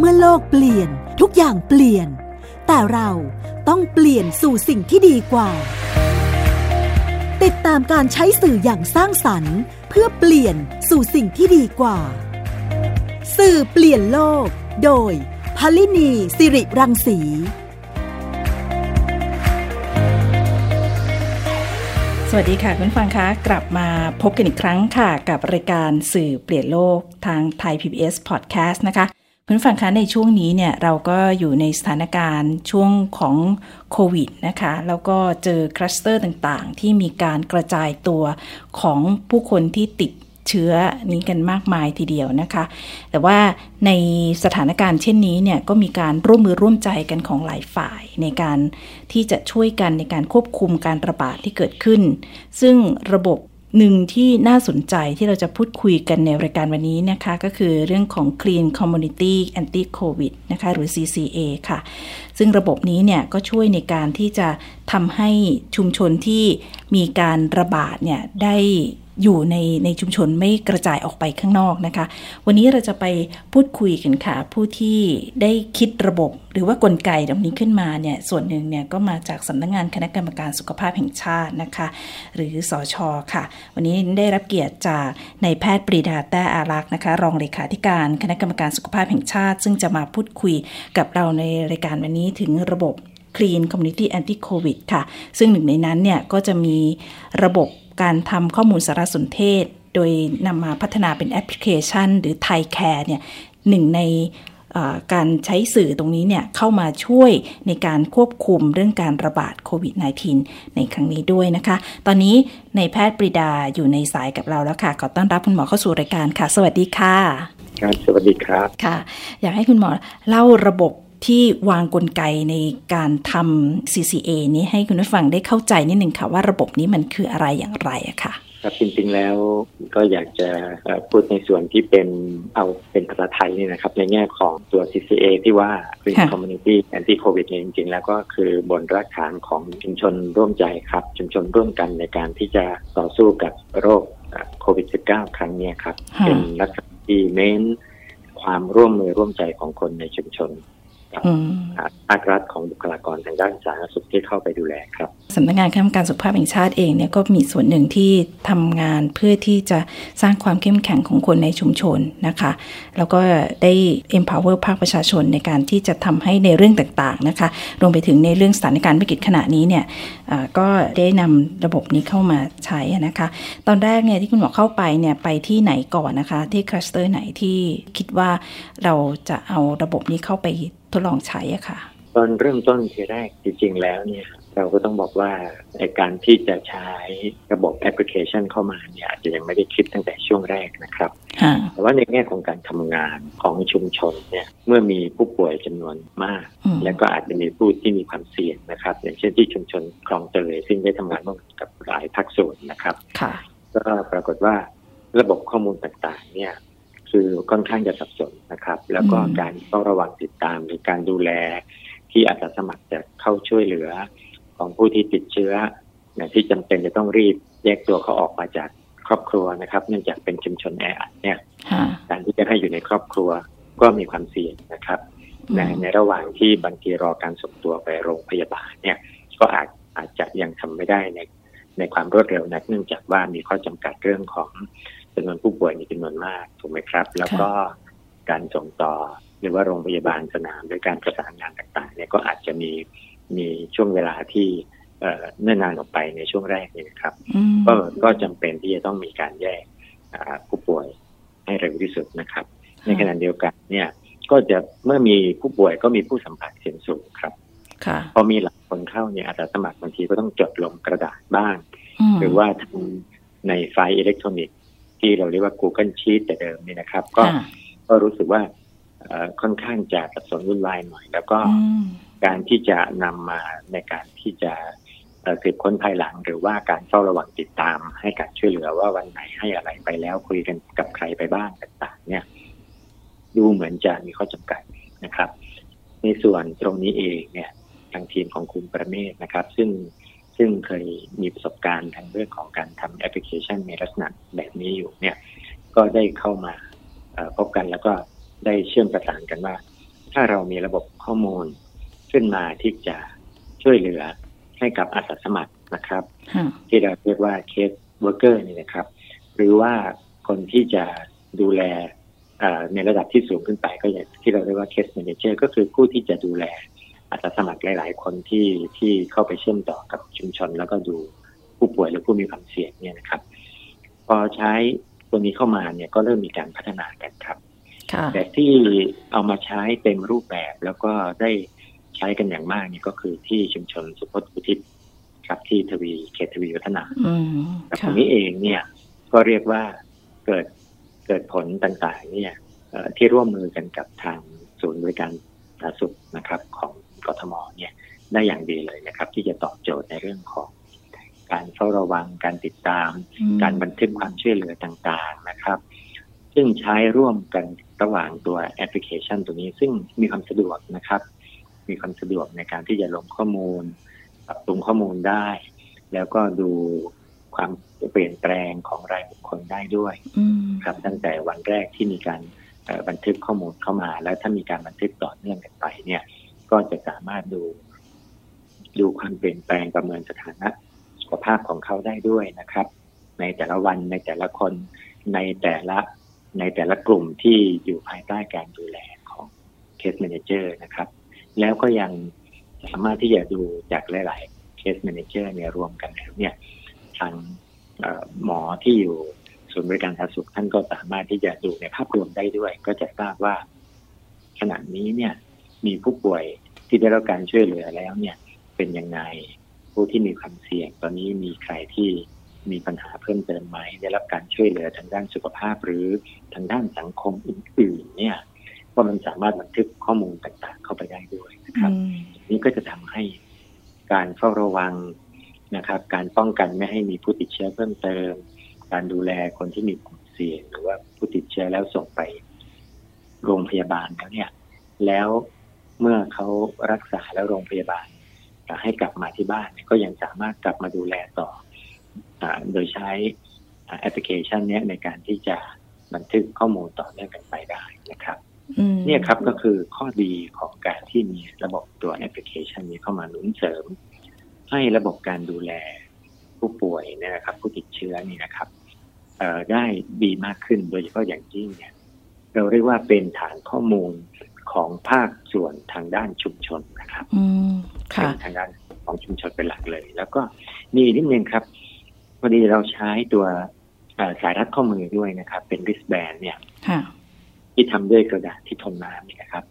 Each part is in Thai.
เมื่อโลกเปลี่ยนทุกอย่างเปลี่ยน แต่เราต้องเปลี่ยนสู่สิ่งที่ดีกว่า ติดตามการใช้สื่ออย่างสร้างสรรค์ เพื่อเปลี่ยนสู่สิ่งที่ดีกว่า สื่อเปลี่ยนโลก โดยพลินีสิริรังสีสวัสดีค่ะคุณฟังคะกลับมาพบกันอีกครั้งค่ะ กับรายการสื่อเปลี่ยนโลกทางไทย PBS Podcast นะคะ คุณฟังคะในช่วงนี้เนี่ยเราก็อยู่ในสถานการณ์ช่วงของโควิดนะคะแล้วก็เจอคลัสเตอร์ต่างๆ ที่มีการกระจายตัวของผู้คนที่ติดเชื้อนี้กันมากมายทีเดียวนะคะ แต่ว่าในสถานการณ์เช่นนี้เนี่ยก็มีการร่วมมือร่วมใจกันของหลายฝ่าย ในการที่จะช่วยกันในการควบคุมการระบาดที่เกิดขึ้น ซึ่งระบบ หนึ่งที่น่าสนใจที่เราจะพูดคุยกันในรายการวันนี้นะคะ ก็คือเรื่องของ Clean Community Anti COVID นะคะหรือ CCA ค่ะ ซึ่งระบบนี้เนี่ยก็ช่วยในการที่จะทำให้ชุมชนที่มีการระบาดเนี่ยได้ อยู่ในในชุมชนไม่กระจายออกไปข้างนอกนะคะ วันนี้เราจะไปพูดคุยกันค่ะ ผู้ที่ได้คิดระบบ หรือว่ากลไกตรงนี้ขึ้นมาเนี่ยส่วนหนึ่งเนี่ยก็มาจากสำนักงงานคณะกรรมการสุขภาพแห่งชาตินะคะ หรือสอชอค่ะ วันนี้ได้รับเกียรติจากนายแพทย์ปรีดาแต้อารักษ์นะคะ รองเลขาธิการคณะกรรมการสุขภาพแห่งชาติ ซึ่งจะมาพูดคุยกับเราในรายการวันนี้ถึงระบบ Clean Community Anti COVID ค่ะ ซึ่งหนึ่งในนั้นเนี่ยก็จะมีระบบ การทำข้อมูลสารสนเทศ โดยนำมาพัฒนาเป็นแอปพลิเคชัน หรือไทยแคร์เนี่ยหนึ่งในการใช้สื่อตรงนี้เนี่ยเข้ามาช่วยในการควบคุมเรื่องการระบาดโควิด -19 ในครั้งนี้ด้วยนะคะ ตอนนี้ในแพทย์ปรีดาอยู่ในสายกับเราแล้วค่ะ ขอต้อนรับคุณหมอเข้าสู่รายการค่ะ สวัสดีค่ะครับสวัสดีครับค่ะ อยากให้คุณหมอเล่าระบบ ที่วางกลไกในการทำ CCA นี้ให้คุณผู้ฟังได้เข้าใจนิดหนึ่งค่ะว่าระบบนี้มันคืออะไรอย่างไรอะค่ะครับจริงๆแล้วก็อยากจะพูดในส่วนที่เป็นเอาเป็นภาษาไทยนี่นะครับ ในแง่ของตัว CCA ที่ว่า Green Community Anti COVID เนี่ยจริงๆ แล้วก็คือบนรากฐานของชุมชนร่วมใจครับ ชุมชนร่วมกันในการที่จะต่อสู้กับโรคโควิด -19 ครั้งนี้ครับ เป็นลักษณะที่เน้นความร่วมมือร่วมใจของคนในชุมชน กับภาครัฐของบุคลากรทางด้านสาธารณสุขที่เข้าไปดูแลครับสำนักงานคณะกรรมการสุขภาพแห่งชาติเองเนี่ยก็มีส่วนหนึ่งที่ทำงานเพื่อที่จะสร้างความเข้มแข็งของคนในชุมชนนะคะ แล้วก็ได้ empower ภาคประชาชนในการที่จะทำให้ในเรื่องต่างๆนะคะรวมไปถึงในเรื่องสถานการณ์วิกฤตขณะนี้เนี่ยก็ได้นำระบบนี้เข้ามาใช้นะคะ ตอนแรกเนี่ยที่คุณหมอเข้าไปเนี่ยไปที่ไหนก่อนนะคะ ที่คลัสเตอร์ไหนที่คิดว่าเราจะเอาระบบนี้เข้าไป ทดลองใช้อะค่ะตอนเริ่มต้นทีแรกจริง ๆ แล้วเนี่ยเราก็ต้องบอกว่าในการที่จะใช้ระบบแอปพลิเคชันเข้ามาเนี่ยอาจจะยังไม่ได้คิดตั้งแต่ช่วงแรกนะครับ แต่ว่าในแง่ของการทำงานของชุมชนเนี่ยเมื่อมีผู้ป่วยจำนวนมาก แล้วก็อาจจะมีผู้ที่มีความเสี่ยงนะครับ อย่างเช่นที่ชุมชนคลองเตยซึ่งได้ทำงานร่วมกับหลายภาคส่วนนะครับก็ปรากฏว่าระบบข้อมูลต่างๆเนี่ย คือค่อนข้างจะสับสนนะครับ แล้วก็การต้องระวังติดตามหรือการดูแลที่อาสาสมัครจะเข้าช่วยเหลือของผู้ที่ติดเชื้อที่จำเป็นจะต้องรีบแยกตัวเขาออกมาจากครอบครัวนะครับ เนื่องจากเป็นชุมชนแออัดเนี่ยการที่จะให้อยู่ในครอบครัวก็มีความเสี่ยงนะครับในในระหว่างที่บางทีรอการส่งตัวไปโรงพยาบาลเนี่ย ก็อาจอาจจะยังทำไม่ได้ในในความรวดเร็วนักเนื่องจากว่ามีข้อจำกัดเรื่องของ จำนวนผู้ป่วยมีจำนวนมากถูกไหมครับ แล้วก็การส่งต่อหรือว่าโรงพยาบาลสนามโดยการประสานงานต่างๆเนี่ยก็อาจจะมีมีช่วงเวลาที่เนื่นนานออกไปในช่วงแรกนี่นะครับ ก็ก็จำเป็นที่จะต้องมีการแยกผู้ป่วยให้เร็วที่สุดนะครับ ในขณะเดียวกันเนี่ย ก็จะเมื่อมีผู้ป่วยก็มีผู้สัมผัสเสี่ยงสูงครับพอมีหลายคนเข้าเนี่ยอาจจะสมัครบางทีก็ต้องจดลงกระดาษบ้าง หรือว่าทำในไฟล์อิเล็กทรอนิกส์ ที่เราเรียกว่า Google Sheet แต่เดิมนี่นะครับ ก็ก็รู้สึกว่าค่อนข้างจะสับสนวุ่นวายหน่อย แล้วก็การที่จะนำมาในการที่จะสืบค้นภายหลัง หรือว่าการเฝ้าระวังติดตาม ให้การช่วยเหลือว่าวันไหนให้อะไรไปแล้วคุยกันกับใครไปบ้างต่าง ๆ เนี่ย ดูเหมือนจะมีข้อจำกัดนะครับ ในส่วนตรงนี้เองเนี่ย ทางทีมของคุณประเมศนะครับ ซึ่ง ซึ่งเคยมีประสบการณ์ทางเรื่องของการทำแอปพลิเคชันในลักษณะแบบนี้อยู่เนี่ย ก็ได้เข้ามาพบกันแล้วก็ได้เชื่อมประสานกันว่า ถ้าเรามีระบบข้อมูลขึ้นมาที่จะช่วยเหลือให้กับอาสาสมัครนะครับ ที่เราเรียกว่า case worker นี่นะครับ หรือว่าคนที่จะดูแลในระดับที่สูงขึ้นไปก็อย่างที่เราเรียกว่า case manager ก็คือผู้ที่จะดูแล อาสาสมัครหลาย ๆ คนที่ที่เข้าไปเชื่อมต่อกับชุมชน แล้วก็ดูผู้ป่วยหรือผู้มีความเสี่ยงเนี่ยนะครับ พอใช้ตัวนี้เข้ามาเนี่ยก็เริ่มมีการพัฒนากันครับแต่ที่เอามาใช้เต็มรูปแบบแล้วก็ได้ใช้กันอย่างมากนี่ก็คือที่ชุมชนสุพจน์อุทิศครับที่ทวีเขตทวีวัฒนาแต่ตรงนี้เองเนี่ยก็เรียกว่าเกิดเกิดผลต่างๆ เนี่ยที่ร่วมมือกันกับทางศูนย์บริการสาธารณสุขนะครับ ของ กทมเนี่ยได้อย่างดีเลยนะครับ ที่จะตอบโจทย์ในเรื่องของการเฝ้าระวังการติดตาม การบันทึกความช่วยเหลือต่างๆนะครับ ซึ่งใช้ร่วมกันระหว่างตัวแอปพลิเคชันตัวนี้ซึ่งมีความสะดวกนะครับ มีความสะดวกในการที่จะลงข้อมูลปรับปรุงข้อมูลได้ แล้วก็ดูความเปลี่ยนแปลงของรายบุคคลได้ด้วยครับ ตั้งแต่วันแรกที่มีการบันทึกข้อมูลเข้ามา แล้วถ้ามีการบันทึกต่อเนื่องกันไปเนี่ย ก็จะสามารถดูดูความเปลี่ยนแปลงประเมินสถานะสุขภาพของเขาได้ด้วยนะครับ ในแต่ละวันในแต่ละคนในแต่ละในแต่ละกลุ่มที่อยู่ภายใต้การดูแลของ case manager นะครับ แล้วก็ยังสามารถที่จะดูจากหลาย ๆ case manager เนี่ยรวมกันแล้วเนี่ยทางหมอที่อยู่ศูนย์บริการสาธารณสุขท่านก็สามารถที่จะดูในภาพรวมได้ด้วย ก็จะทราบว่าขณะนี้เนี่ย มีผู้ป่วยที่ได้รับการช่วยเหลือแล้วเนี่ยเป็นยังไงผู้ที่มีความเสี่ยง ตอนนี้มีใครที่มีปัญหาเพิ่มเติมไหมได้รับการช่วยเหลือทางด้านสุขภาพหรือทางด้านสังคมอื่น ๆ เนี่ยก็มันสามารถบันทึกข้อมูลต่าง ๆ เข้าไปได้ด้วยนะครับ นี่ก็จะทำให้การเฝ้าระวังนะครับ การป้องกันไม่ให้มีผู้ติดเชื้อเพิ่มเติม การดูแลคนที่มีกลุ่มเสี่ยง หรือว่าผู้ติดเชื้อแล้วส่งไปโรงพยาบาลแล้วเนี่ย แล้ว เมื่อเขารักษาแล้วโรงพยาบาลให้กลับมาที่บ้านก็ยังสามารถกลับมาดูแลต่ออโดยใช้แอปพลิเคชันนี้ในการที่จะบันทึกข้อมูลต่อเนื่องกันไปได้นะครับเนี่ยครับก็คือข้อดีของการที่มีระบบตัวแอปพลิเคชันนี้เข้ามาหนุนเสริม ให้ระบบการดูแลผู้ป่วยนะครับ ผู้ติดเชื้อนี่นะครับได้ดีมากขึ้นโดยเฉพาะอย่างยิ่งเนี่ย เราเรียกว่าเป็นฐานข้อมูล ของภาคส่วนทางด้านชุมชนนะครับเป็นทางด้านของชุมชนเป็นหลักเลย แล้วก็มีนิดนึงครับพอดีเราใช้ตัวสายรัดข้อมือด้วยนะครับ เป็นริสแบนเนี่ยที่ทำด้วยกระดาษที่ทนน้ำนี่นะครับ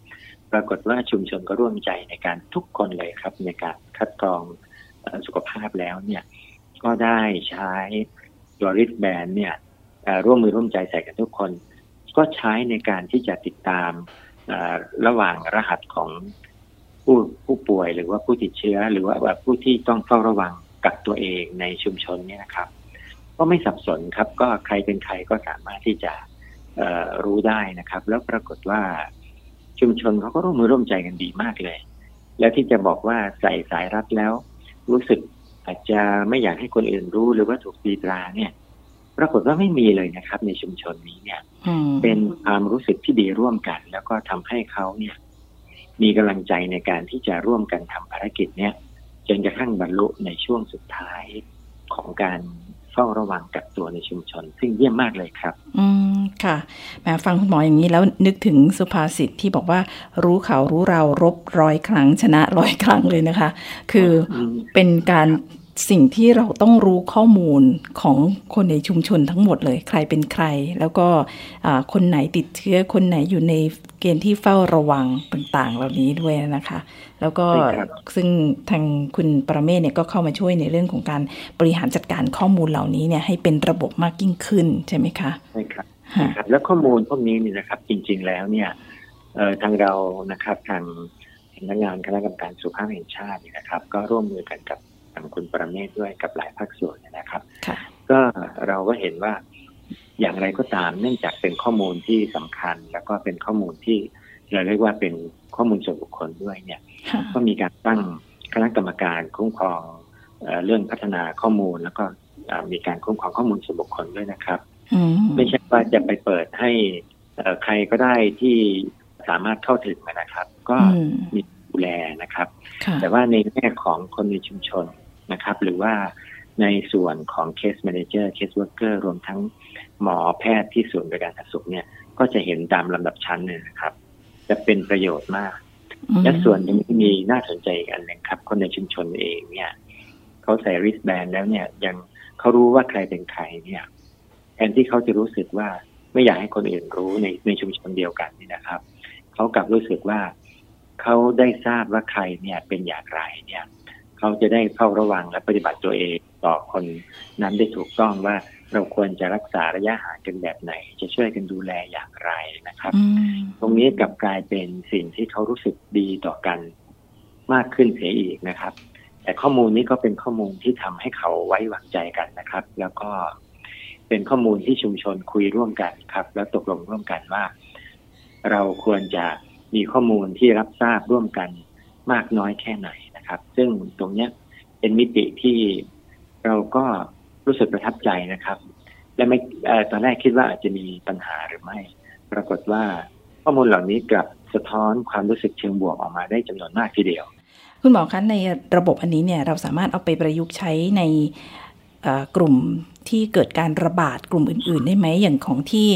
ปรากฏว่าชุมชนก็ร่วมใจในการทุกคนเลยครับ ในการคัดกรองสุขภาพแล้วเนี่ย ก็ได้ใช้ตัวริสแบนเนี่ยร่วมมือร่วมใจใส่กันทุกคน ก็ใช้ในการที่จะติดตาม ระหว่างรหัสของผู้ผู้ป่วยหรือว่าผู้ติดเชื้อ หรือว่าแบบผู้ที่ต้องเฝ้าระวังกับตัวเองในชุมชนเนี่ยนะครับ ก็ไม่สับสนครับ ก็ใครเป็นใครก็สามารถที่จะรู้ได้นะครับ แล้วปรากฏว่าชุมชนเขาก็ร่วมมือร่วมใจกันดีมากเลย แล้วที่จะบอกว่าใส่สายรัดแล้ว รู้สึกอาจจะไม่อยากให้คนอื่นรู้หรือว่าถูกตีตราเนี่ย ปรากฏว่าไม่มีเลยนะครับ ในชุมชนนี้เนี่ย เป็นความรู้สึกที่ดีร่วมกัน แล้วก็ทำให้เขาเนี่ย มีกำลังใจในการที่จะร่วมกันทำภารกิจเนี่ยจนกระทั่งบรรลุในช่วงสุดท้ายของการเฝ้าระวังกักตัวในชุมชน ซึ่งเยี่ยมมากเลยครับ อืมค่ะแม้ฟังคุณหมออย่างนี้แล้วนึกถึงสุภาษิตที่บอกว่า รู้เขารู้เรารบร้อยครั้งชนะร้อยครั้งเลยนะคะ คือเป็นการ สิ่งที่เราต้องรู้ข้อมูลของคนในชุมชนทั้งหมดเลย ใครเป็นใคร แล้วก็คนไหนติดเชื้อคนไหนอยู่ในเกณฑ์ที่เฝ้าระวังต่างๆ เหล่านี้ด้วยนะคะ แล้วก็ซึ่งทางคุณประเมศเนี่ยก็เข้ามาช่วยในเรื่องของการบริหารจัดการข้อมูลเหล่านี้เนี่ยให้เป็นระบบมากยิ่งขึ้นใช่ไหมคะใช่ครับครับแล้วข้อมูลพวกนี้นี่นะครับ จริง ๆ แล้วเนี่ยทางเรานะครับทางสำนักงานคณะกรรมการสุขภาพแห่งชาตินะครับ ก็ร่วมมือกันกับ ทางคุณประเมศด้วยกับหลายภาคส่วนนะครับ ก็เราก็เห็นว่าอย่างไรก็ตามเนื่องจากเป็นข้อมูลที่สำคัญ แล้วก็เป็นข้อมูลที่เราเรียกว่าเป็นข้อมูลส่วนบุคคลด้วยเนี่ย ก็มีการตั้งคณะกรรมการคุ้มครองเรื่องพัฒนาข้อมูล แล้วก็มีการคุ้มครองข้อมูลส่วนบุคคลด้วยนะครับไม่ใช่ว่าจะไปเปิดให้ใครก็ได้ที่สามารถเข้าถึงนะครับ ก็มีดูแลนะครับ แต่ว่าในแง่ของคนในชุมชน นะครับ หรือว่าในส่วนของ case manager case worker รวมทั้งหมอแพทย์ที่ศูนย์บริการสาธารณสุขเนี่ย ก็จะเห็นตามลำดับชั้นเนี่ยนะครับ จะเป็นประโยชน์มาก และส่วนที่มีน่าสนใจอันหนึ่งครับ คนในชุมชนเองเนี่ยเขาใส่ wristband แล้วเนี่ย ยังเขารู้ว่าใครเป็นใครเนี่ยแทนที่เขาจะรู้สึกว่าไม่อยากให้คนอื่นรู้ในในชุมชนเดียวกันนี่นะครับเขากลับรู้สึกว่าเขาได้ทราบว่าใครเนี่ยเป็นอย่างไรเนี่ย เขาจะได้เฝ้าระวังและปฏิบัติตัวเองต่อคนนั้นได้ถูกต้องว่าเราควรจะรักษาระยะห่างกันแบบไหน จะช่วยกันดูแลอย่างไรนะครับ ตรงนี้กลับกลายเป็นสิ่งที่เขารู้สึกดีต่อกันมากขึ้นเสียอีกนะครับ แต่ข้อมูลนี้ก็เป็นข้อมูลที่ทำให้เขาไว้วางใจกันนะครับ แล้วก็เป็นข้อมูลที่ชุมชนคุยร่วมกันครับ แล้วตกลงร่วมกันว่า เราควรจะมีข้อมูลที่รับทราบร่วมกันมากน้อยแค่ไหน นะครับ ซึ่งตรงนี้เป็นมิติที่เราก็รู้สึกประทับใจนะครับ และไม่ตอนแรกคิดว่าอาจจะมีปัญหาหรือไม่ ปรากฏว่าข้อมูลเหล่านี้กลับสะท้อนความรู้สึกเชิงบวกออกมาได้จำนวนมากทีเดียว คุณหมอคะในระบบอันนี้เนี่ยเราสามารถเอาไปประยุกต์ใช้ใน กลุ่มที่เกิดการระบาดกลุ่มอื่น ๆ ได้ไหมอย่างของที่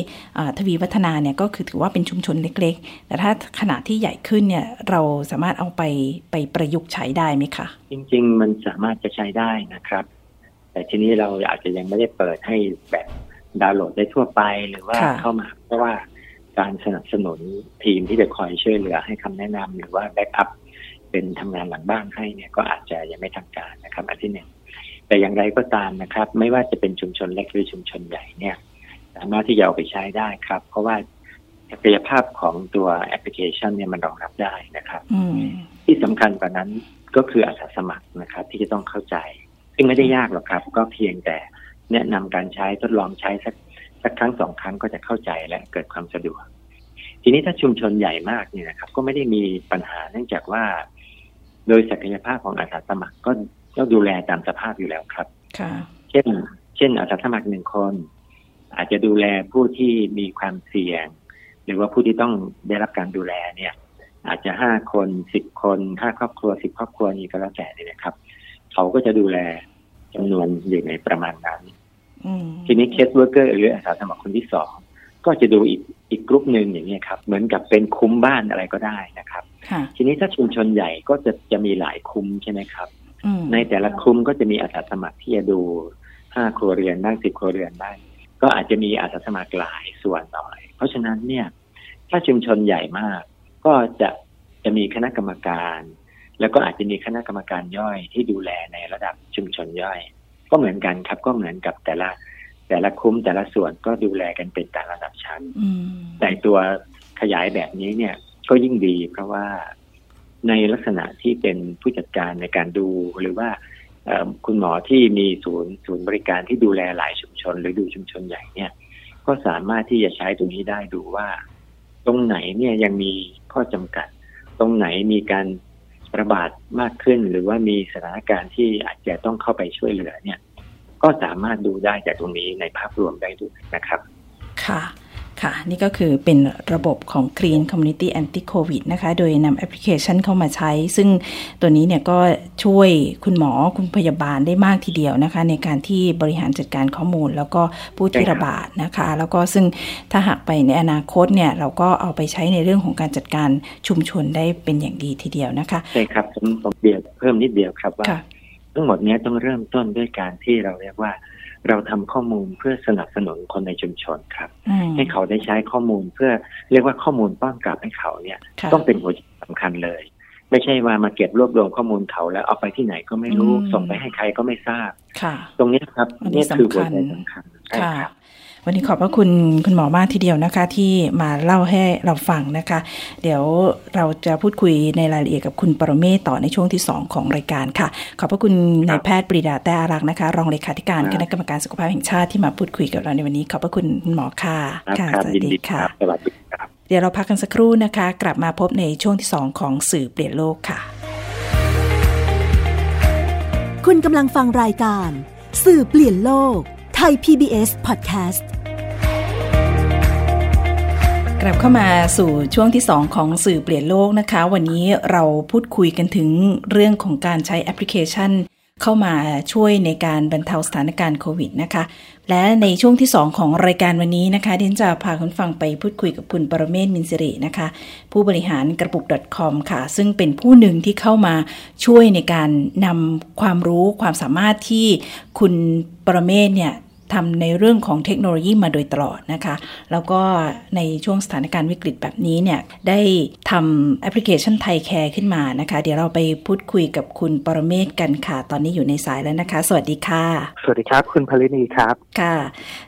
ทวีวัฒนาเนี่ยก็คือถือว่าเป็นชุมชนเล็ก ๆ แต่ถ้าขนาดที่ใหญ่ขึ้นเนี่ยเราสามารถเอาไปไปประยุกต์ใช้ได้ไหมคะ จริง ๆ มันสามารถจะใช้ได้นะครับ แต่ทีนี้เราอาจจะยังไม่ได้เปิดให้แบบดาวน์โหลดได้ทั่วไปหรือว่าเข้ามา เพราะว่าการสนับสนุนทีมที่จะคอยช่วยเหลือให้คำแนะนำหรือว่า backup เป็นทำงานหลังบ้านให้เนี่ยก็อาจจะยังไม่ทางการนะครับ อันที่หนึ่ง แต่อย่างไรก็ตามนะครับ ไม่ว่าจะเป็นชุมชนเล็กหรือชุมชนใหญ่เนี่ย สามารถที่จะเอาไปใช้ได้ครับ เพราะว่าศักยภาพของตัวแอปพลิเคชันเนี่ยมันรองรับได้นะครับที่สำคัญกว่านั้นก็คืออาสาสมัครนะครับ ที่จะต้องเข้าใจ ซึ่งไม่ได้ยากหรอกครับ ก็เพียงแต่แนะนำการใช้ทดลองใช้สักสักครั้งสองครั้งก็จะเข้าใจและเกิดความสะดวก ทีนี้ถ้าชุมชนใหญ่มากเนี่ยนะครับ ก็ไม่ได้มีปัญหาเนื่องจากว่า โดยศักยภาพของอาสาสมัครก็ ก็ดูแลตามสภาพอยู่แล้วครับเช่น เช่นอาสาสมัครหนึ่งคน อาจจะดูแลผู้ที่มีความเสี่ยง หรือว่าผู้ที่ต้องได้รับการดูแลเนี่ย อาจจะห้าคนสิบคนห้าครอบครัวสิบครอบครัวนี้ก็แล้วแต่เนี่ยนะครับ เขาก็จะดูแลจำนวนอยู่ในประมาณนั้นทีนี้ case worker หรืออาสาสมัครคนที่สองก็จะดูอีกอีกกลุ่มหนึ่งอย่างนี้ครับ เหมือนกับเป็นคุ้มบ้านอะไรก็ได้นะครับ ทีนี้ถ้าชุมชนใหญ่ก็จะจะมีหลายคุ้มใช่ไหมครับ ในแต่ละคุ้มก็จะมีอาสาสมัครที่จะดูห้าครัวเรือนบ้างสิบครัวเรือนบ้างก็อาจจะมีอาสาสมัครหลายส่วนหน่อย เพราะฉะนั้นเนี่ย ถ้าชุมชนใหญ่มาก ก็จะจะมีคณะกรรมการ แล้วก็อาจจะมีคณะกรรมการย่อยที่ดูแลในระดับชุมชนย่อย ก็เหมือนกันครับ ก็เหมือนกับแต่ละแต่ละคุ้มแต่ละส่วนก็ดูแลกันเป็นแต่ระดับชั้นแต่ตัวขยายแบบนี้เนี่ย ก็ยิ่งดีเพราะว่า ในลักษณะที่เป็นผู้จัดการในการดูหรือว่าคุณหมอที่มีศูนย์ศูนย์บริการที่ดูแลหลายชุมชน หรือดูชุมชนใหญ่เนี่ย ก็สามารถที่จะใช้ตรงนี้ได้ดูว่า ตรงไหนเนี่ยยังมีข้อจำกัด ตรงไหนมีการระบาดมากขึ้น หรือว่ามีสถานการณ์ที่อาจจะต้องเข้าไปช่วยเหลือเนี่ย ก็สามารถดูได้จากตรงนี้ในภาพรวมได้ด้วยนะครับ ค่ะ ค่ะ นี่ก็คือเป็นระบบของ Green Community Anti COVID นะคะ โดยนำแอปพลิเคชันเข้ามาใช้ ซึ่งตัวนี้เนี่ยก็ช่วยคุณหมอคุณพยาบาลได้มากทีเดียวนะคะ ในการที่บริหารจัดการข้อมูล แล้วก็ผู้ที่ระบาดนะคะ แล้วก็ซึ่งถ้าหากไปในอนาคตเนี่ย เราก็เอาไปใช้ในเรื่องของการจัดการชุมชนได้เป็นอย่างดีทีเดียวนะคะใช่ครับผมผมเดียวเพิ่มนิดเดียวครับว่าทั้งหมดนี้ต้องเริ่มต้นด้วยการที่เราเรียกว่า เราทำข้อมูลเพื่อสนับสนุนคนในชุมชนครับ ให้เขาได้ใช้ข้อมูลเพื่อเรียกว่าข้อมูลป้อนกลับให้เขาเนี่ย ต้องเป็นหัวใจสำคัญเลย ไม่ใช่ว่ามาเก็บรวบรวมข้อมูลเขาแล้วเอาไปที่ไหนก็ไม่รู้ส่งไปให้ใครก็ไม่ทราบตรงนี้ครับนี่คือหัวใจสำคัญใช่ครับ วันนี้ขอบพระคุณคุณหมอมากทีเดียวนะคะ ที่มาเล่าให้เราฟังนะคะ เดี๋ยวเราจะพูดคุยในรายละเอียดกับคุณปรเมศต่อในช่วงที่ 2 ของรายการค่ะ ขอบพระคุณนายแพทย์ปรีดาแต่อารักนะคะ รองเลขาธิการคณะกรรมการสุขภาพแห่งชาติที่มาพูดคุยกับเราในวันนี้ ขอบพระคุณคุณหมอค่ะค่ะสวัสดีค่ะสวัสดีครับเดี๋ยวเราพักกันสักครู่นะคะ กลับมาพบในช่วงที่ 2 ของสื่อเปลี่ยนโลกค่ะ คุณกำลังฟังรายการ สื่อเปลี่ยนโลกไทย PBS Podcast กลับเข้ามาสู่ช่วงที่ 2 ของสื่อเปลี่ยนโลกนะคะ วันนี้เราพูดคุยกันถึงเรื่องของการใช้แอปพลิเคชัน เข้ามาช่วยในการบรรเทาสถานการณ์โควิดนะคะ และในช่วงที่ 2 ของรายการวันนี้นะคะดิฉันจะพาคุณผู้ฟังไปพูดคุยกับคุณปรเมศวร์ มินศิรินะคะ ผู้บริหารกระปุก .com ค่ะ ซึ่งเป็นผู้หนึ่งที่เข้ามาช่วยในการนำความรู้ความสามารถที่คุณปรเมศวร์เนี่ย ทำในเรื่องของเทคโนโลยีมาโดยตลอดนะคะ แล้วก็ในช่วงสถานการณ์วิกฤตแบบนี้เนี่ยได้ทำแอปพลิเคชัน Thaicare ขึ้นมานะคะ เดี๋ยวเราไปพูดคุยกับคุณปรเมศวร์กันค่ะ ตอนนี้อยู่ในสายแล้วนะคะ สวัสดีค่ะ สวัสดีครับ คุณพลินีครับค่ะ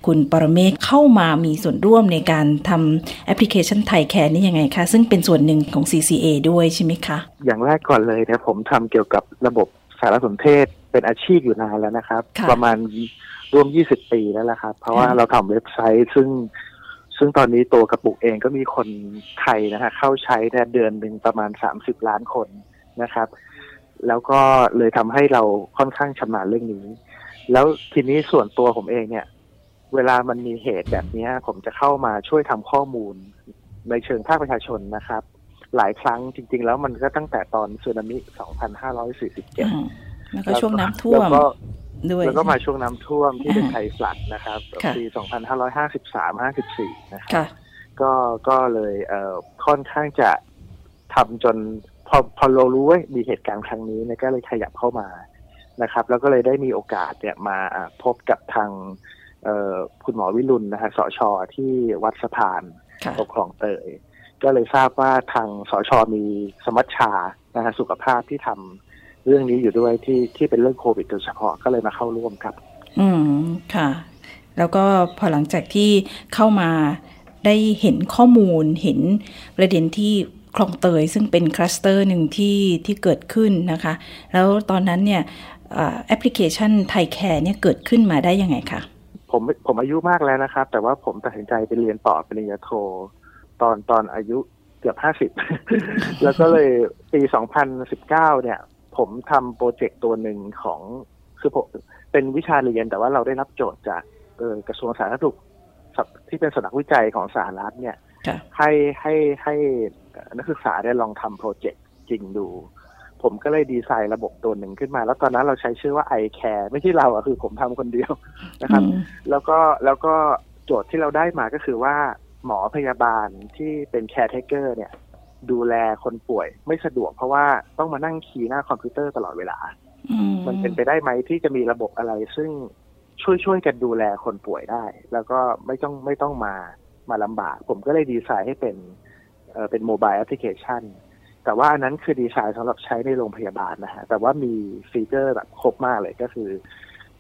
คุณปรเมศเข้ามามีส่วนร่วมในการทำแอปพลิเคชันไทยแคร์นี่ยังไงคะซึ่งเป็นส่วนหนึ่งของ CCA ด้วยใช่ไหมคะอย่างแรกก่อนเลยเนี่ยผมทำเกี่ยวกับระบบสารสนเทศเป็นอาชีพอยู่นานแล้วนะครับ ประมาณ ร่วม 20 ปีแล้วละครับ เพราะว่าเราทำเว็บไซต์ ซึ่งซึ่งตอนนี้ตัวกระปุกเองก็มีคนไทยนะฮะเข้าใช้ในเดือนหนึ่งประมาณ 30 ล้านคนนะครับ แล้วก็เลยทำให้เราค่อนข้างชำนาญเรื่องนี้ แล้วทีนี้ส่วนตัวผมเองเนี่ย เวลามันมีเหตุแบบนี้ผมจะเข้ามาช่วยทำข้อมูลในเชิงภาคประชาชนนะครับ หลายครั้งจริง ๆ แล้วมันก็ตั้งแต่ตอนสึนามิ 2547 แล้วก็ช่วงน้ำท่วม ด้วยแล้วก็มาช่วงน้ำท่วมที่เป็นไทยฟลัดนะครับปี2553 54นะครับก็ก็เลยเอ่อค่อนข้างจะทำจนพอพอเรารู้ว่ามีเหตุการณ์ครั้งนี้เนี่ยก็เลยขยับเข้ามานะครับ แล้วก็เลยได้มีโอกาสเนี่ยมาพบกับทางคุณหมอวิรุณนะฮะสชที่วัดสะพานตกคลองเตย ก็เลยทราบว่าทางสชมีสมัชชานะฮะสุขภาพที่ทำ เรื่องนี้อยู่ด้วยที่ที่เป็นเรื่องโควิดโดยเฉพาะก็เลยมาเข้าร่วมครับ อืมค่ะ แล้วก็พอหลังจากที่เข้ามาได้เห็นข้อมูลเห็นประเด็นที่คลองเตยซึ่งเป็นคลัสเตอร์หนึ่งที่ที่เกิดขึ้นนะคะ แล้วตอนนั้นเนี่ยแอปพลิเคชัน Thaicare เนี่ยเกิดขึ้นมาได้ยังไงคะผมผมอายุมากแล้วนะครับ แต่ว่าผมตัดสินใจไปเรียนต่อปริญญาโท ตอนตอนอายุเกือบห้าสิบแล้วก็เลยปีสองพันสิบเก้าเนี่ย ผมทำโปรเจกต์ตัวหนึ่งของคือผมเป็นวิชาเรียนแต่ว่าเราได้รับโจทย์จากเออกระทรวงสาธารณสุขที่เป็นสำนักวิจัยของสหรัฐเนี่ย ให้ให้ให้นักศึกษาได้ลองทำโปรเจกต์จริงดู ผมก็เลยดีไซน์ระบบตัวหนึ่งขึ้นมา แล้วตอนนั้นเราใช้ชื่อว่า iCare ไม่ใช่เราอะคือผมทำคนเดียวนะครับ แล้วก็แล้วก็โจทย์ที่เราได้มาก็คือว่าหมอพยาบาลที่เป็น caretaker เนี่ย ดูแลคนป่วยไม่สะดวก เพราะว่าต้องมานั่ง key หน้าคอมพิวเตอร์ตลอดเวลา มันเป็นไปได้ไหมที่จะมีระบบอะไร ซึ่งช่วยช่วยกันดูแลคนป่วยได้ แล้วก็ไม่ต้องไม่ต้องมามาลำบาก ผมก็เลยดีไซน์ให้เป็นเอเป็น mobile application แต่ว่าอันนั้นคือดีไซน์สำหรับใช้ในโรงพยาบาลนะฮะแต่ว่ามีฟีเจอร์แบบครบมากเลยก็คือ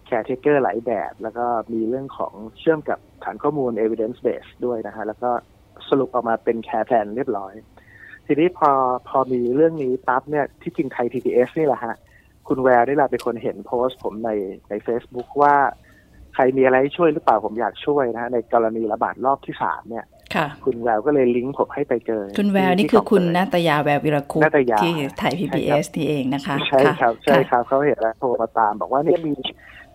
caretaker หลายแบบ แล้วก็มีเรื่องของเชื่อมกับฐานข้อมูล evidence base ด้วยนะฮะแล้วก็สรุปออกมาเป็น care plan เรียบร้อย ทีนี้พอพอมีเรื่องนี้ปั๊บเนี่ยที่จริงไทย PBS นี่แหละฮะ คุณแววนี่แหละเป็นคนเห็นโพสต์ผมในใน Facebook ว่าใครมีอะไรช่วยหรือเปล่าผมอยากช่วยนะฮะในกรณีระบาดรอบที่สามเนี่ยค่ะคุณแววก็เลยลิงก์ผมให้ไปเจอ คุณแววนี่คือคุณณาตยาแวววีรคุปต์ที่ไทย PBS ที่เองนะคะ ใช่ครับใช่ครับเขาเห็นแล้วโทรมาตาม บอกว่าเนี่ยมี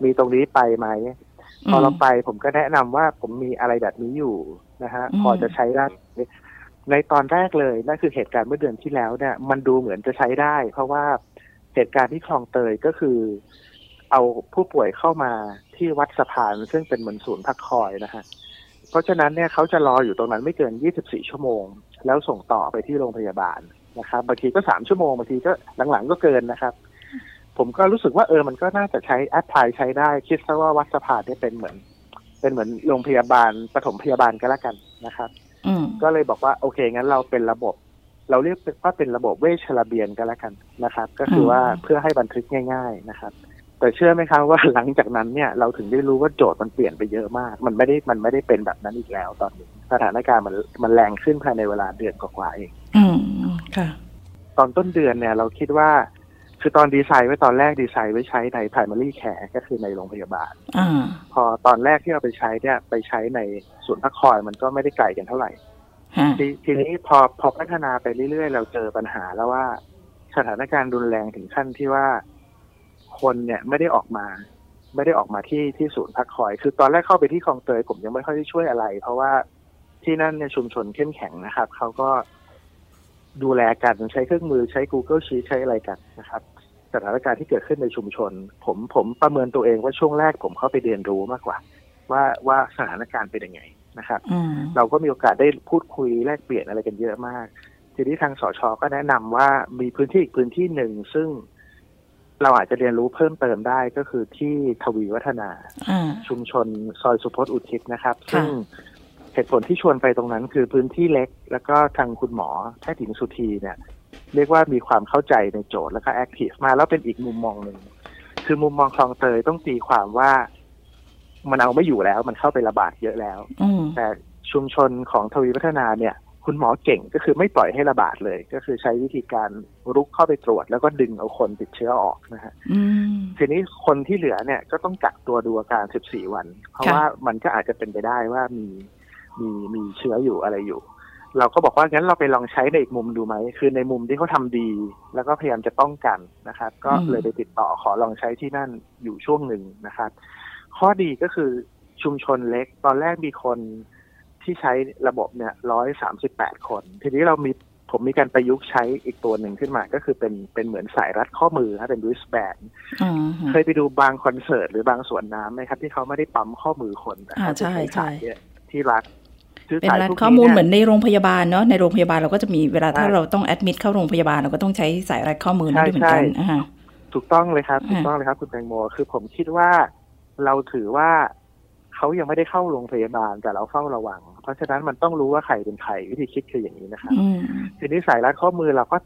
มีตรงนี้ไปไหมพอเราไปผมก็แนะนำว่าผมมีอะไรแบบนี้อยู่นะฮะพอจะใช้ได้ ในตอนแรกเลยนั่นคือเหตุการณ์เมื่อเดือนที่แล้วเนี่ย มันดูเหมือนจะใช้ได้ เพราะว่าเหตุการณ์ที่คลองเตยก็คือ เอาผู้ป่วยเข้ามาที่วัดสะพานซึ่งเป็นเหมือนศูนย์พักคอยนะฮะเพราะฉะนั้นเนี่ยเขาจะรออยู่ตรงนั้นไม่เกิน 24 ชั่วโมง แล้วส่งต่อไปที่โรงพยาบาลนะครับบางทีก็สามชั่วโมงบางทีก็หลังๆก็เกินนะครับ ผมก็รู้สึกว่าเออมันก็น่าจะใช้แอปพลายใช้ได้ คิดซะว่าวัดสะพานเนี่ยเป็นเหมือน เป็นเหมือนโรงพยาบาลปฐมพยาบาลก็แล้วกันนะครับ ก็เลยบอกว่าโอเคงั้นเราเป็นระบบ เราเรียกว่าเป็นระบบเวชระเบียนก็แล้วกันนะครับ ก็คือว่าเพื่อให้บันทึกง่าย ๆนะครับ แต่เชื่อไหมครับว่าหลังจากนั้นเนี่ยเราถึงได้รู้ว่าโจทย์มันเปลี่ยนไปเยอะมาก มันไม่ได้มันไม่ได้เป็นแบบนั้นอีกแล้วตอนนี้ สถานการณ์มันมันแรงขึ้นภายในเวลาเดือนกว่าเองอืมค่ะ ตอนต้นเดือนเนี่ย เราคิดว่า คือตอนดีไซน์ไว้ตอนแรกดีไซน์ไว้ใช้ใน primary care ก็คือในโรงพยาบาลอพอตอนแรกที่เราไปใช้เนี่ย ไปใช้ในศูนย์พักคอยมันก็ไม่ได้ไกลกันเท่าไหร่ททีนี้พอพอพัฒนาไปเรื่อยๆ เราเจอปัญหาแล้วว่าสถานการณ์รุนแรงถึงขั้นที่ว่าคนเนี่ยไม่ได้ออกมา ไม่ได้ออกมาที่ที่ศูนย์พักคอย คือตอนแรกเข้าไปที่คลองเตยผมยังไม่ค่อยได้ช่วยอะไร เพราะว่าที่ที่นั่นเนี่ยชุมชนเข้มแข็งนะครับเขาก็ ดูแลกันใช้เครื่องมือใช้ Google Sheet ใช้อะไรกันนะครับ สถานการณ์ที่เกิดขึ้นในชุมชน ผมผมประเมินตัวเองว่าช่วงแรกผมเข้าไปเรียนรู้มากกว่า ว่าว่าสถานการณ์เป็นยังไงนะครับเราก็มีโอกาสได้พูดคุยแลกเปลี่ยนอะไรกันเยอะมาก ทีนี้ทางสชก็แนะนำว่ามีพื้นที่อีกพื้นที่หนึ่งซึ่งเราอาจจะเรียนรู้เพิ่มเติมได้ก็คือที่ทวีวัฒนา ชุมชนซอยสุพจน์อุทิศนะครับ ซึ่ง เหตุผลที่ชวนไปตรงนั้นคือพื้นที่เล็ก แล้วก็ทางคุณหมอแพทย์หญิงสุธีเนี่ย เรียกว่ามีความเข้าใจในโจทย์แล้วก็ active มาแล้วเป็นอีกมุมมองหนึ่งคือมุมมองคลองเตยต้องตีความว่ามันเอาไม่อยู่แล้ว มันเข้าไประบาดเยอะแล้วแต่ชุมชนของทวีวัฒนาเนี่ย คุณหมอเก่งก็คือไม่ปล่อยให้ระบาดเลย ก็คือใช้วิธีการรุกเข้าไปตรวจ แล้วก็ดึงเอาคนติดเชื้อออกนะฮะทีนี้คนที่เหลือเนี่ยก็ต้องกักตัวดูอาการ 14 วัน เพราะว่ามันก็อาจจะเป็นไปได้ว่ามี มีมีเชื้ออยู่อะไรอยู่ เราก็บอกว่างั้นเราไปลองใช้ในอีกมุมดูไหมคือในมุมที่เขาทาดี แล้วก็พยายามจะป้องกันนะครับ ก็เลยไปติดต่อขอลองใช้ที่นั่นอยู่ช่วงหนึ่งนะครับ ข้อดีก็คือชุมชนเล็ก ตอนแรกมีคนที่ใช้ระบบเนี่ยร้อยสามสิบแปดคน ทีนี้เรามีผมมีการประยุกต์ใช้อีกตัวหนึ่งขึ้นมา ก็คือเป็นเป็นเหมือนสายรัดข้อมือครับเป็นริสแบนเคยไปดูบางคอนเสิร์ตหรือบางสวนน้ำไหมครับ ที่เขาไม่ได้ปั๊มข้อมือคนแต่เขาใช้สายที่รัด เป็นรัดข้อมูลเหมือนในโรงพยาบาลเนาะในโรงพยาบาลเราก็จะมีเวลาถ้าเราต้องแอดมิดเข้าโรงพยาบาลเราก็ต้องใช้สายรัดข้อมือนั่นด้วยเหมือนกันถูกต้องเลยครับถูกต้องเลยครับ คุณแตงโมคือผมคิดว่าเราถือว่าเขายังไม่ได้เข้าโรงพยาบาลแต่เราเฝ้าระวัง เพราะฉะนั้นมันต้องรู้ว่าใครเป็นใครวิธีคิดคืออย่างนี้นะครับทีนี้สายรัดข้อมือเราก็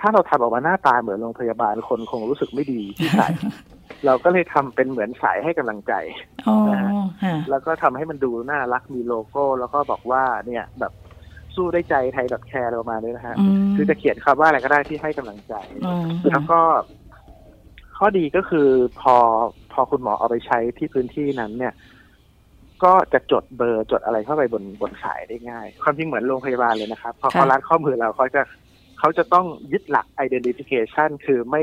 ถ้าเราทำออกมาหน้าตาเหมือนโรงพยาบาลคนคงรู้สึกไม่ดีที่ใส่เราก็เลยทำเป็นเหมือนสายให้กำลังใจนะฮะแล้วก็ทำให้มันดูน่ารักมีโลโก้ แล้วก็บอกว่าเนี่ยแบบสู้ได้ใจไทยแบบแคร์ประมาณนี้นะฮะคือจะเขียนคำว่าอะไรก็ได้ที่ให้กำลังใจ แล้วก็ ข้อดีก็คือพอพอคุณหมอเอาไปใช้ที่พื้นที่นั้น เนี่ย ก็จะจดเบอร์จดอะไรเข้าไปบนบนสายได้ง่าย ความจริงเหมือนโรงพยาบาลเลยนะครับ พอเขารัดข้อมือเราเขาจะ เขาจะต้องยึดหลัก identification คือไม่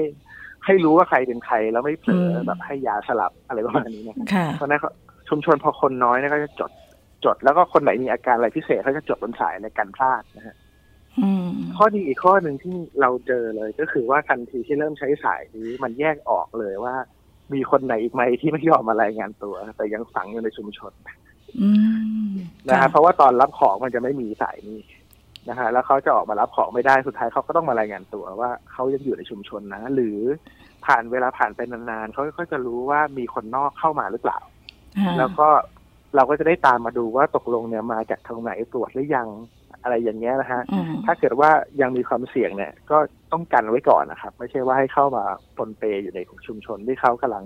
ให้รู้ว่าใครเป็นใครแล้วไม่เผลอแบบให้ยาสลับอะไรประมาณนี้นะเพราะนั้นชุมชนพอคนน้อยเนี่ยก็จะจดจด แล้วก็คนไหนมีอาการอะไรพิเศษเขาจะจดบนสายในการพลาดนะฮะข้อดีอีกข้อหนึ่งที่เราเจอเลยก็คือว่าทันทีที่เริ่มใช้สายนี้มันแยกออกเลยว่า มีคนไหนอีกไหมที่ไม่ยอมมารายงานตัว แต่ยังฝังอยู่ในชุมชนนะฮะเพราะว่าตอนรับของมันจะไม่มีสายนี้ นะฮะแล้วเขาจะออกมารับของไม่ได้สุดท้ายเขาก็ต้องมารายงานตัวว่าเขายังอยู่ในชุมชนนะ หรือผ่านเวลาผ่านไปนานๆเขาก็จะรู้ว่ามีคนนอกเข้ามาหรือเปล่า แล้วก็เราก็จะได้ตามมาดูว่าตกลงเนี่ยมาจากทางไหนตรวจหรือยังอะไรอย่างเงี้ยนะฮะ ถ้าเกิดว่ายังมีความเสี่ยงเนี่ย ก็ต้องกันไว้ก่อนนะครับ ไม่ใช่ว่าให้เข้ามาปนเปอยู่ในชุมชนที่เขากำลัง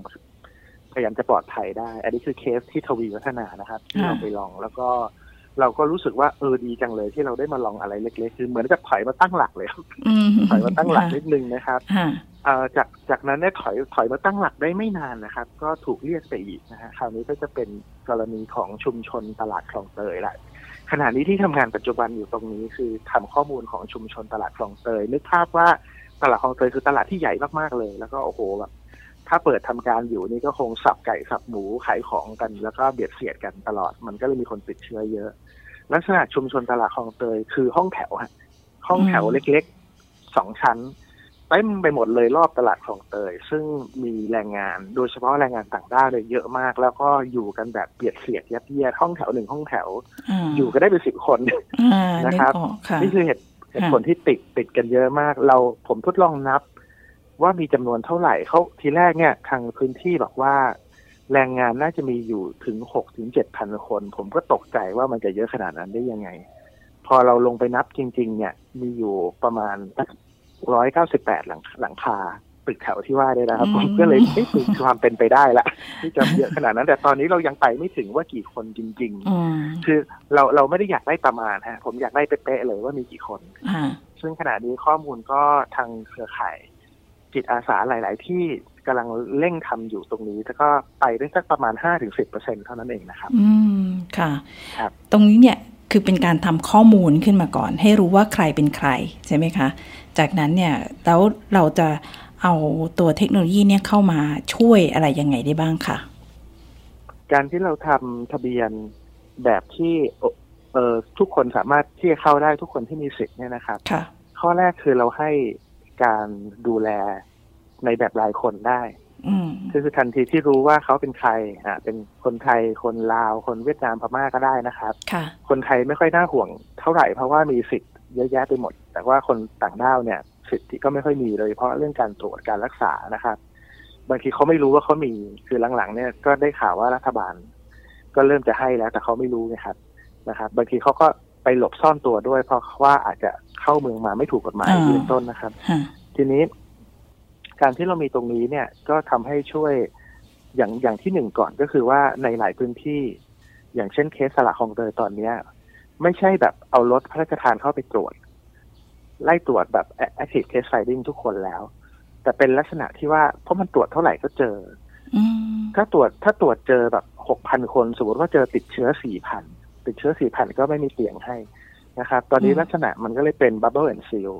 พยายามจะปลอดภัยได้ อันนี้คือเคสที่ทวีวัฒนานะครับที่เราไปลองแล้วก็ เราก็รู้สึกว่าเออดีจังเลยที่เราได้มาลองอะไรเล็ก ๆ คือเหมือนกับถอยมาตั้งหลักเลยถอยมาตั้งหลักนิดนึงนะครับจากจากนั้นเนี่ยถอยถอยมาตั้งหลักได้ไม่นานนะครับ ก็ถูกเรียกไปอีกนะฮะคราวนี้ก็จะเป็นกรณีของชุมชนตลาดคลองเตยแหละขณะนี้ที่ทำงานปัจจุบันอยู่ตรงนี้คือทำข้อมูลของชุมชนตลาดคลองเตยนึกภาพว่าตลาดคลองเตยคือตลาดที่ใหญ่มากๆเลย แล้วก็โอ้โหแบบถ้าเปิดทำการอยู่นี่ก็คงสับไก่สับหมูขายของกัน แล้วก็เบียดเสียดกันตลอด มันก็เลยมีคนติดเชื้อเยอะ ลักษณะชุมชนตลาดคลองเตยคือห้องแถวฮะห้องแถวเล็กๆสองชั้นเต็มไปหมดเลยรอบตลาดคลองเตย ซึ่งมีแรงงานโดยเฉพาะแรงงานต่างด้าวเลยเยอะมาก แล้วก็อยู่กันแบบเบียดเสียดยัดเยียดห้องแถวหนึ่งห้องแถว อยู่ก็ได้เป็นสิบคนนะครับ นี่คือเหตุเหตุผลที่ติดติดกันเยอะมาก เราผมทดลองนับ ว่ามีจำนวนเท่าไหร่เขาทีแรกเนี่ย ทางพื้นที่บอกว่า แรงงานน่าจะมีอยู่ถึงหกถึงเจ็ดพันคน ผมก็ตกใจว่ามันจะเยอะขนาดนั้นได้ยังไง พอเราลงไปนับจริง ๆ เนี่ย มีอยู่ประมาณร้อยเก้าสิบแปดหลังหลังคาตึกแถวที่ว่าได้นะครับ ผมก็เลยไม่ถึงความเป็นไปได้ละที่จะเยอะขนาดนั้น แต่ตอนนี้เรายังไปไม่ถึงว่ากี่คนจริง ๆ คือเราเราไม่ได้อยากได้ประมาณฮะผมอยากได้เป๊ะๆเลยว่ามีกี่คน ซึ่งขณะนี้ข้อมูลก็ทางเครือข่าย จิตอาสาหลาย ๆ ที่กำลังเร่งทำอยู่ตรงนี้แล้วก็ไปได้สักประมาณห้าถึงสิบเปอร์เซ็นเท่านั้นเองนะครับ อืม ค่ะครับตรงนี้เนี่ยคือเป็นการทำข้อมูลขึ้นมาก่อน ให้รู้ว่าใครเป็นใครใช่ไหมคะ จากนั้นเนี่ยแล้วเราจะเอาตัวเทคโนโลยีเนี่ยเข้ามาช่วยอะไรยังไงได้บ้างคะการที่เราทำทะเบียนแบบที่เออทุกคนสามารถที่จะเข้าได้ทุกคนที่มีสิทธิ์เนี่ยนะครับข้อแรกคือเราให้ การดูแลในแบบรายคนได้คือทันทีที่รู้ว่าเขาเป็นใครอ่าเป็นคนไทยคนลาวคนเวียดนามพม่าก็ได้นะครับคนไทยไม่ค่อยน่าห่วงเท่าไหร่เพราะว่ามีสิทธิ์เยอะแยะไปหมด แต่ว่าคนต่างด้าวเนี่ยสิทธิก็ไม่ค่อยมีเลยเพราะเรื่องการตรวจการรักษานะครับบางทีเขาไม่รู้ว่าเขามีคือหลังๆ เนี่ยก็ได้ข่าวว่ารัฐบาล ก็เริ่มจะให้แล้วแต่เขาไม่รู้นะครับนะครับ บางทีเขาก็ ไปหลบซ่อนตัวด้วย เพราะว่าอาจจะเข้าเมืองมาไม่ถูกกฎหมายเป็นต้นนะครับ ทีนี้ การที่เรามีตรงนี้เนี่ย ก็ทำให้ช่วยอย่างอย่างที่หนึ่งก่อนก็คือว่าในหลายพื้นที่ อย่างเช่นเคสสละของเตยตอนเนี้ย ไม่ใช่แบบเอารถพระราชทานเข้าไปตรวจ ไล่ตรวจแบบ active case finding ทุกคนแล้ว แต่เป็นลักษณะที่ว่าเพราะมันตรวจเท่าไหร่ก็เจอถ้าตรวจถ้าตรวจเจอแบบหกพันคน สมมติว่าเจอติดเชื้อสี่พัน ติดเชื้อสี่พันก็ไม่มีเตียงให้นะครับ ตอนนี้ลักษณะมันก็เลยเป็น bubble and seal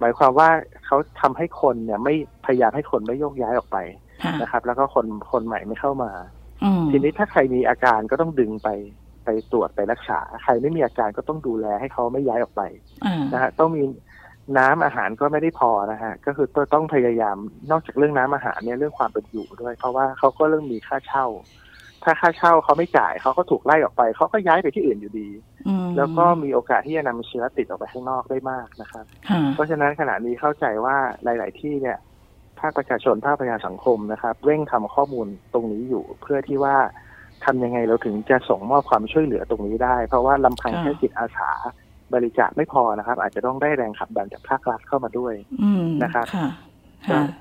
หมายความว่าเขาทำให้คนเนี่ยไม่พยายามให้คนไม่โยกย้ายออกไปนะครับ แล้วก็คนคนใหม่ไม่เข้ามาทีนี้ถ้าใครมีอาการก็ต้องดึงไปไปตรวจไปรักษา ใครไม่มีอาการก็ต้องดูแลให้เขาไม่ย้ายออกไปนะฮะต้องมีน้ำอาหารก็ไม่ได้พอนะฮะก็คือต้องพยายามนอกจากเรื่องน้ำอาหารเนี่ยเรื่องความเป็นอยู่ด้วย เพราะว่าเขาก็เริ่มมีค่าเช่า ถ้าค่าเช่าเขาไม่จ่ายเขาก็ถูกไล่ออกไปเขาก็ย้ายไปที่อื่นอยู่ดี แล้วก็มีโอกาสที่จะนำเชื้อติดออกไปข้างนอกได้มากนะครับ เพราะฉะนั้นขณะนี้เข้าใจว่าหลาย ๆ ที่เนี่ยภาคประชาชนภาคประชาสังคมนะครับเร่งทำข้อมูลตรงนี้อยู่เพื่อที่ว่าทำยังไงเราถึงจะส่งมอบความช่วยเหลือตรงนี้ได้ เพราะว่าลำพังแค่จิตอาสาบริจาคไม่พอนะครับ อาจจะต้องได้แรงขับดันจากภาครัฐเข้ามาด้วยนะครับ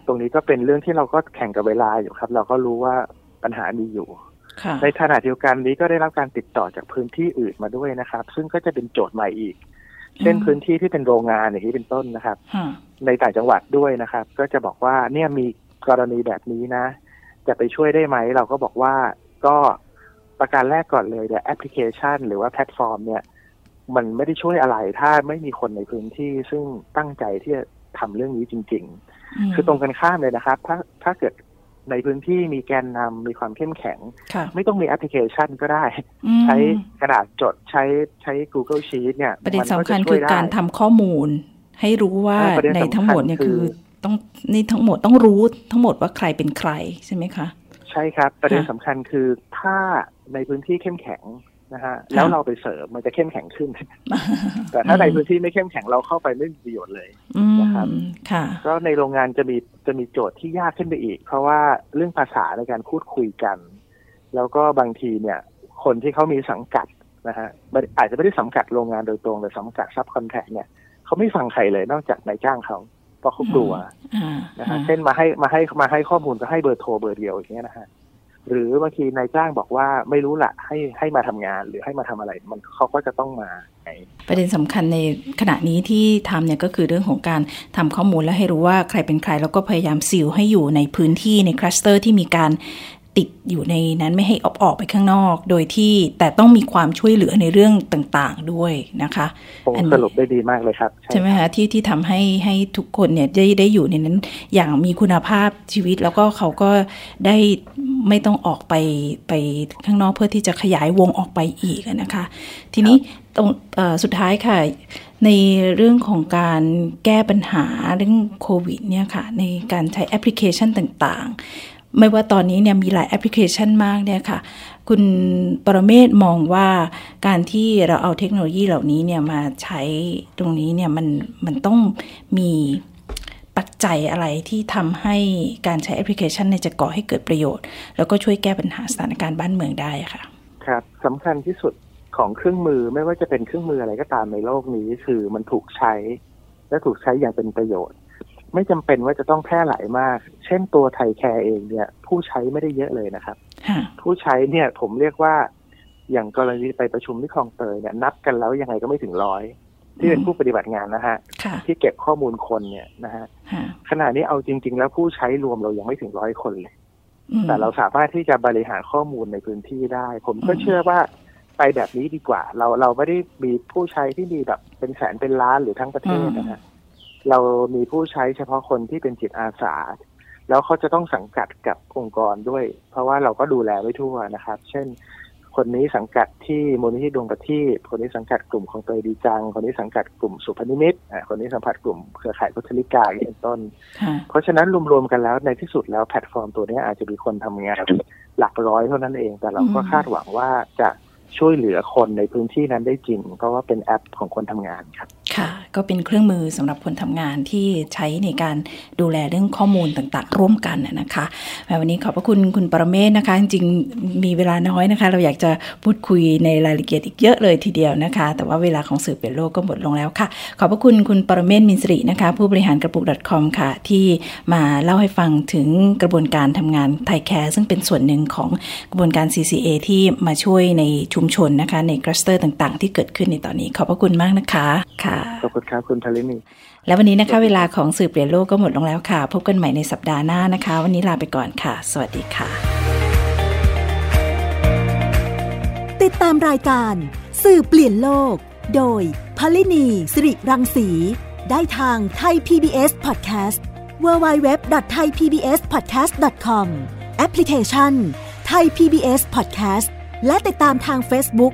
ตรงนี้ก็เป็นเรื่องที่เราก็แข่งกับเวลาอยู่ครับ เราก็รู้ว่าปัญหามีอยู่ ในขณะเดียวกันนี้ก็ได้รับการติดต่อจากพื้นที่อื่นมาด้วยนะครับ ซึ่งก็จะเป็นโจทย์ใหม่อีก เช่นพื้นที่ที่เป็นโรงงานอย่างนี้เป็นต้นนะครับ ในต่างจังหวัดด้วยนะครับ ก็จะบอกว่าเนี่ยมีกรณีแบบนี้นะ จะไปช่วยได้ไหมเราก็บอกว่าก็ประการแรกก่อนเลยเนี่ยแอปพลิเคชัน หรือว่าแพลตฟอร์มเนี่ยมันไม่ได้ช่วยอะไรถ้าไม่มีคนในพื้นที่ซึ่งตั้งใจที่จะทำเรื่องนี้จริง ๆ คือตรงกันข้ามเลยนะครับ ถ้าถ้าเกิด ในพื้นที่มีแกนนำมีความเข้มแข็ง ไม่ต้องมีแอปพลิเคชันก็ได้ ใช้กระดาษจดใช้ใช้ Google Sheet เนี่ยประเด็นสำคัญคือการทำข้อมูล ให้รู้ว่าในทั้งหมดเนี่ยคือต้องนี่ทั้งหมดต้องรู้ทั้งหมดว่าใครเป็นใครใช่ไหมคะ ใช่ครับ ประเด็นสำคัญคือถ้าในพื้นที่เข้มแข็ง นะฮะแล้วเราไปเสริมมันจะเข้มแข็งขึ้น แต่ถ้าในพื้นที่ไม่เข้มแข็งเราเข้าไปไม่มีประโยชน์เลยนะครับก็ในโรงงานจะมีจะมีโจทย์ที่ยากขึ้นไปอีก เพราะว่าเรื่องภาษาในการพูดคุยกัน แล้วก็บางทีเนี่ย คนที่เขามีสังกัดนะฮะอาจจะไม่ได้สังกัดโรงงานโดยตรงแต่สังกัด subcontract เนี่ยเขาไม่ฟังใครเลยนอกจากนายจ้างเขาเพราะเขากลัวนะฮะเช่นมาให้มาให้มาให้ข้อมูลก็ให้เบอร์โทรเบอร์เดียวอย่างเงี้ยนะฮะ หรือบางทีนายจ้างบอกว่าไม่รู้ละให้ให้มาทำงานหรือให้มาทำอะไร มันเขาก็จะต้องมาประเด็นสำคัญในขณะนี้ที่ทำเนี่ยก็คือเรื่องของการทำข้อมูลและให้รู้ว่าใครเป็นใคร แล้วก็พยายาม seal ให้อยู่ในพื้นที่ในคลัสเตอร์ที่มีการ ติดอยู่ในนั้นไม่ให้ออกออกไปข้างนอก โดยที่แต่ต้องมีความช่วยเหลือในเรื่องต่างๆด้วยนะคะผมสรุปได้ดีมากเลยครับใช่ไหมคะที่ที่ทำให้ให้ทุกคนเนี่ยได้ได้อยู่ในนั้น อย่างมีคุณภาพชีวิตแล้วก็เขาก็ได้ไม่ต้องออกไปไปข้างนอกเพื่อที่จะขยายวงออกไปอีกนะคะ ทีนี้ตรงสุดท้ายค่ะในเรื่องของการแก้ปัญหาเรื่องโควิดเนี่ยค่ะในการใช้แอปพลิเคชันต่าง ไม่ว่าตอนนี้เนี่ยมีหลายแอปพลิเคชันมากเนี่ยค่ะ คุณปรเมศมองว่าการที่เราเอาเทคโนโลยีเหล่านี้เนี่ยมาใช้ตรงนี้เนี่ยมันมันต้องมีปัจจัยอะไรที่ทำให้การใช้แอปพลิเคชันเนี่ยจะก่อให้เกิดประโยชน์ แล้วก็ช่วยแก้ปัญหาสถานการณ์บ้านเมืองได้ค่ะ ครับสำคัญที่สุดของเครื่องมือไม่ว่าจะเป็นเครื่องมืออะไรก็ตามในโลกนี้ คือมันถูกใช้และถูกใช้อย่างเป็นประโยชน์ ไม่จำเป็นว่าจะต้องแพร่หลายมาก เช่นตัวไทยแคร์เองเนี่ย ผู้ใช้ไม่ได้เยอะเลยนะครับ ผู้ใช้เนี่ยผมเรียกว่าอย่างกรณีไปประชุมที่คลองเตยเนี่ยนับกันแล้วยังไงก็ไม่ถึงร้อยที่เป็นผู้ปฏิบัติงานนะฮะ ที่เก็บข้อมูลคนเนี่ยนะฮะขณะนี้เอาจริง ๆ แล้วผู้ใช้รวมเรายังไม่ถึงร้อยคนเลย แต่เราสามารถที่จะบริหารข้อมูลในพื้นที่ได้ ผมก็เชื่อว่าไปแบบนี้ดีกว่า เราเราไม่ได้มีผู้ใช้ที่มีแบบเป็นแสนเป็นล้านหรือทั้งประเทศนะฮะ เรามีผู้ใช้เฉพาะคนที่เป็นจิตอาสา แล้วเขาจะต้องสังกัดกับองค์กรด้วย เพราะว่าเราก็ดูแลไม่ทั่วนะครับ เช่น คนนี้สังกัดที่มูลนิธิดวงประทีปคนนี้สังกัดกลุ่มของเตยดีจัง คนนี้สังกัดกลุ่มสุพนิมิตคนนี้สัมผัสกลุ่มเครือข่ายพุทธลิกาอย่างเป็นต้น เพราะฉะนั้นรวมๆกันแล้วในที่สุดแล้วแพลตฟอร์มตัวนี้อาจจะมีคนทำงานหลักร้อยเท่านั้นเอง แต่เราก็คาดหวังว่าจะช่วยเหลือคนในพื้นที่นั้นได้จริง เพราะว่าเป็นแอปของคนทำงานครับ ค่ะ ก็เป็นเครื่องมือสำหรับคนทำงานที่ใช้ในการดูแลเรื่องข้อมูลต่างๆ ร่วมกันนะคะวันนี้ขอบพระคุณคุณปรเมศนะคะ จริงๆมีเวลาน้อยนะคะ เราอยากจะพูดคุยในรายละเอียดอีกเยอะเลยทีเดียวนะคะ แต่ว่าเวลาของสื่อเปลี่ยนโลกก็หมดลงแล้วค่ะ ขอบพระคุณคุณปรเมศมินสรินะคะ ผู้บริหารกระปุก .com ค่ะ ที่มาเล่าให้ฟังถึงกระบวนการทำงานไทยแคร์ซึ่งเป็นส่วนหนึ่งของกระบวนการ CCA ที่มาช่วยในชุมชนนะคะ ในคลัสเตอร์ต่าง ๆ ที่เกิดขึ้นในตอนนี้ ขอบพระคุณมากนะคะค่ะขอบคุณครับคุณทลินีและวันนี้นะคะ เวลาของสื่อเปลี่ยนโลกก็หมดลงแล้วค่ะ พบกันใหม่ในสัปดาห์หน้านะคะ วันนี้ลาไปก่อนค่ะ สวัสดีค่ะ ติดตามรายการสื่อเปลี่ยนโลก โดยพลินีสิริรังสี ได้ทางไทย PBS Podcast www.thaipbspodcast.com แอปพลิเคชัน Thai PBS Podcast และติดตามทาง Facebook